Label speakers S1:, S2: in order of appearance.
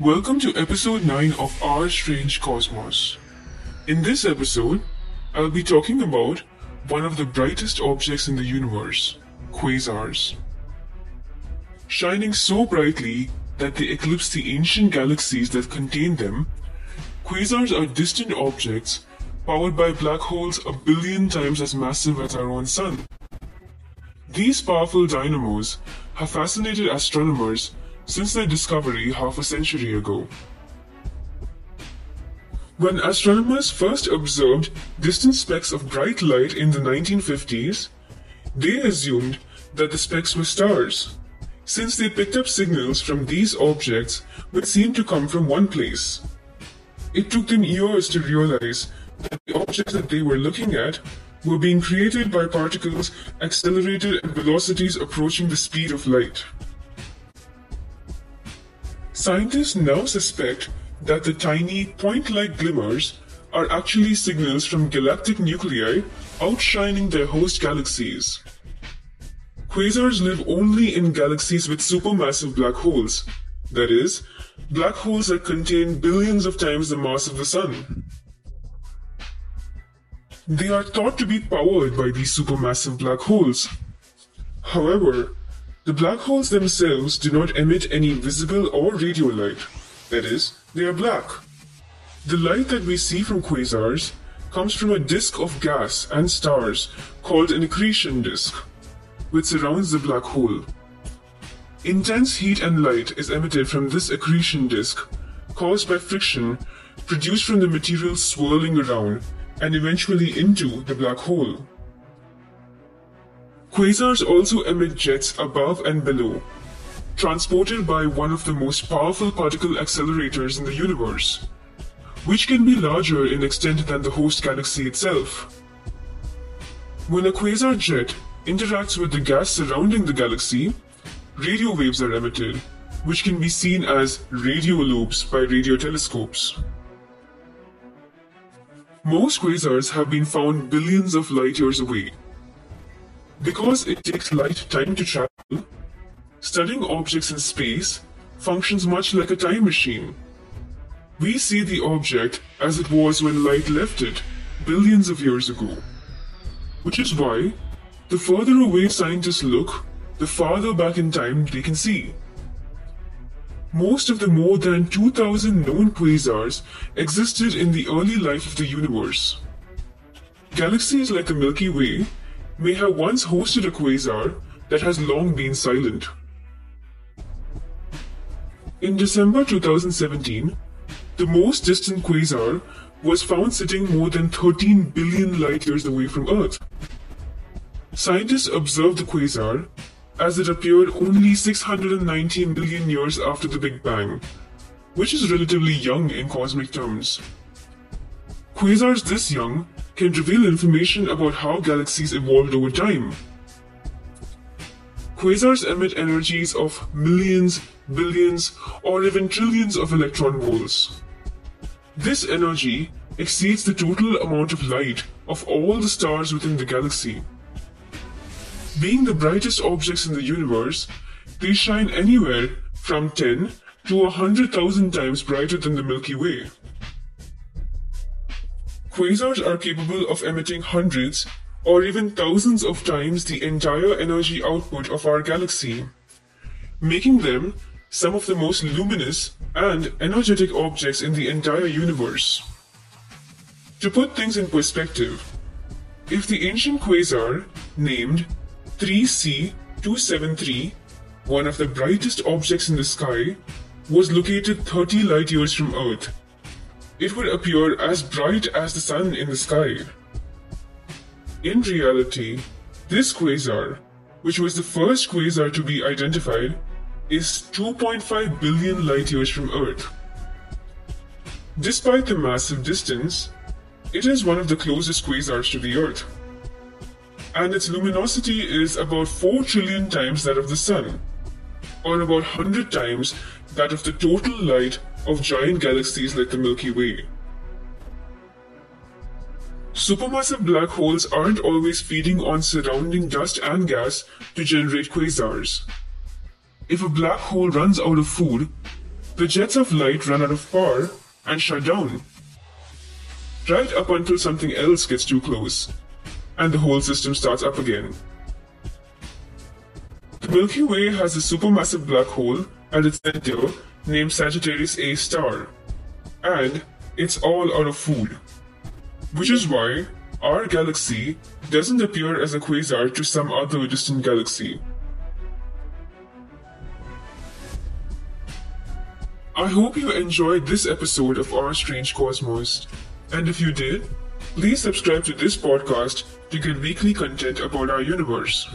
S1: Welcome to episode 9 of Our Strange Cosmos. In this episode, I'll be talking about one of the brightest objects in the universe, quasars. Shining so brightly that they eclipse the ancient galaxies that contain them, quasars are distant objects powered by black holes a billion times as massive as our own sun. These powerful dynamos have fascinated astronomers since their discovery half a century ago. When astronomers first observed distant specks of bright light in the 1950s, they assumed that the specks were stars, since they picked up signals from these objects which seemed to come from one place. It took them years to realize that the objects that they were looking at were being created by particles accelerated at velocities approaching the speed of light. Scientists now suspect that the tiny point-like glimmers are actually signals from galactic nuclei outshining their host galaxies. Quasars live only in galaxies with supermassive black holes, that is, black holes that contain billions of times the mass of the Sun. They are thought to be powered by these supermassive black holes. However, the black holes themselves do not emit any visible or radio light. That is, they are black. The light that we see from quasars comes from a disk of gas and stars called an accretion disk, which surrounds the black hole. Intense heat and light is emitted from this accretion disk, caused by friction produced from the material swirling around and eventually into the black hole. Quasars also emit jets above and below, transported by one of the most powerful particle accelerators in the universe, which can be larger in extent than the host galaxy itself. When a quasar jet interacts with the gas surrounding the galaxy, radio waves are emitted, which can be seen as radio loops by radio telescopes. Most quasars have been found billions of light years away, because it takes light time to travel, studying objects in space functions much like a time machine. We see the object as it was when light left it billions of years ago. Which is why, the further away scientists look, the farther back in time they can see. Most of the more than 2000 known quasars existed in the early life of the universe. Galaxies like the Milky Way may have once hosted a quasar that has long been silent. In December 2017, the most distant quasar was found sitting more than 13 billion light years away from Earth. Scientists observed the quasar as it appeared only 690 million years after the Big Bang, which is relatively young in cosmic terms. Quasars this young can reveal information about how galaxies evolved over time. Quasars emit energies of millions, billions, or even trillions of electron volts. This energy exceeds the total amount of light of all the stars within the galaxy. Being the brightest objects in the universe, they shine anywhere from 10 to 100,000 times brighter than the Milky Way. Quasars are capable of emitting hundreds or even thousands of times the entire energy output of our galaxy, making them some of the most luminous and energetic objects in the entire universe. To put things in perspective, if the ancient quasar named 3C273, one of the brightest objects in the sky, was located 30 light years from Earth, it would appear as bright as the sun in the sky. In reality, this quasar, which was the first quasar to be identified, is 2.5 billion light years from Earth. Despite the massive distance, it is one of the closest quasars to the Earth. And its luminosity is about 4 trillion times that of the Sun, or about 100 times that of the total light of giant galaxies like the Milky Way. Supermassive black holes aren't always feeding on surrounding dust and gas to generate quasars. If a black hole runs out of food, the jets of light run out of power and shut down. Right up until something else gets too close, and the whole system starts up again. Milky Way has a supermassive black hole at its center named Sagittarius A star, and it's all out of food. Which is why our galaxy doesn't appear as a quasar to some other distant galaxy. I hope you enjoyed this episode of Our Strange Cosmos. And if you did, please subscribe to this podcast to get weekly content about our universe.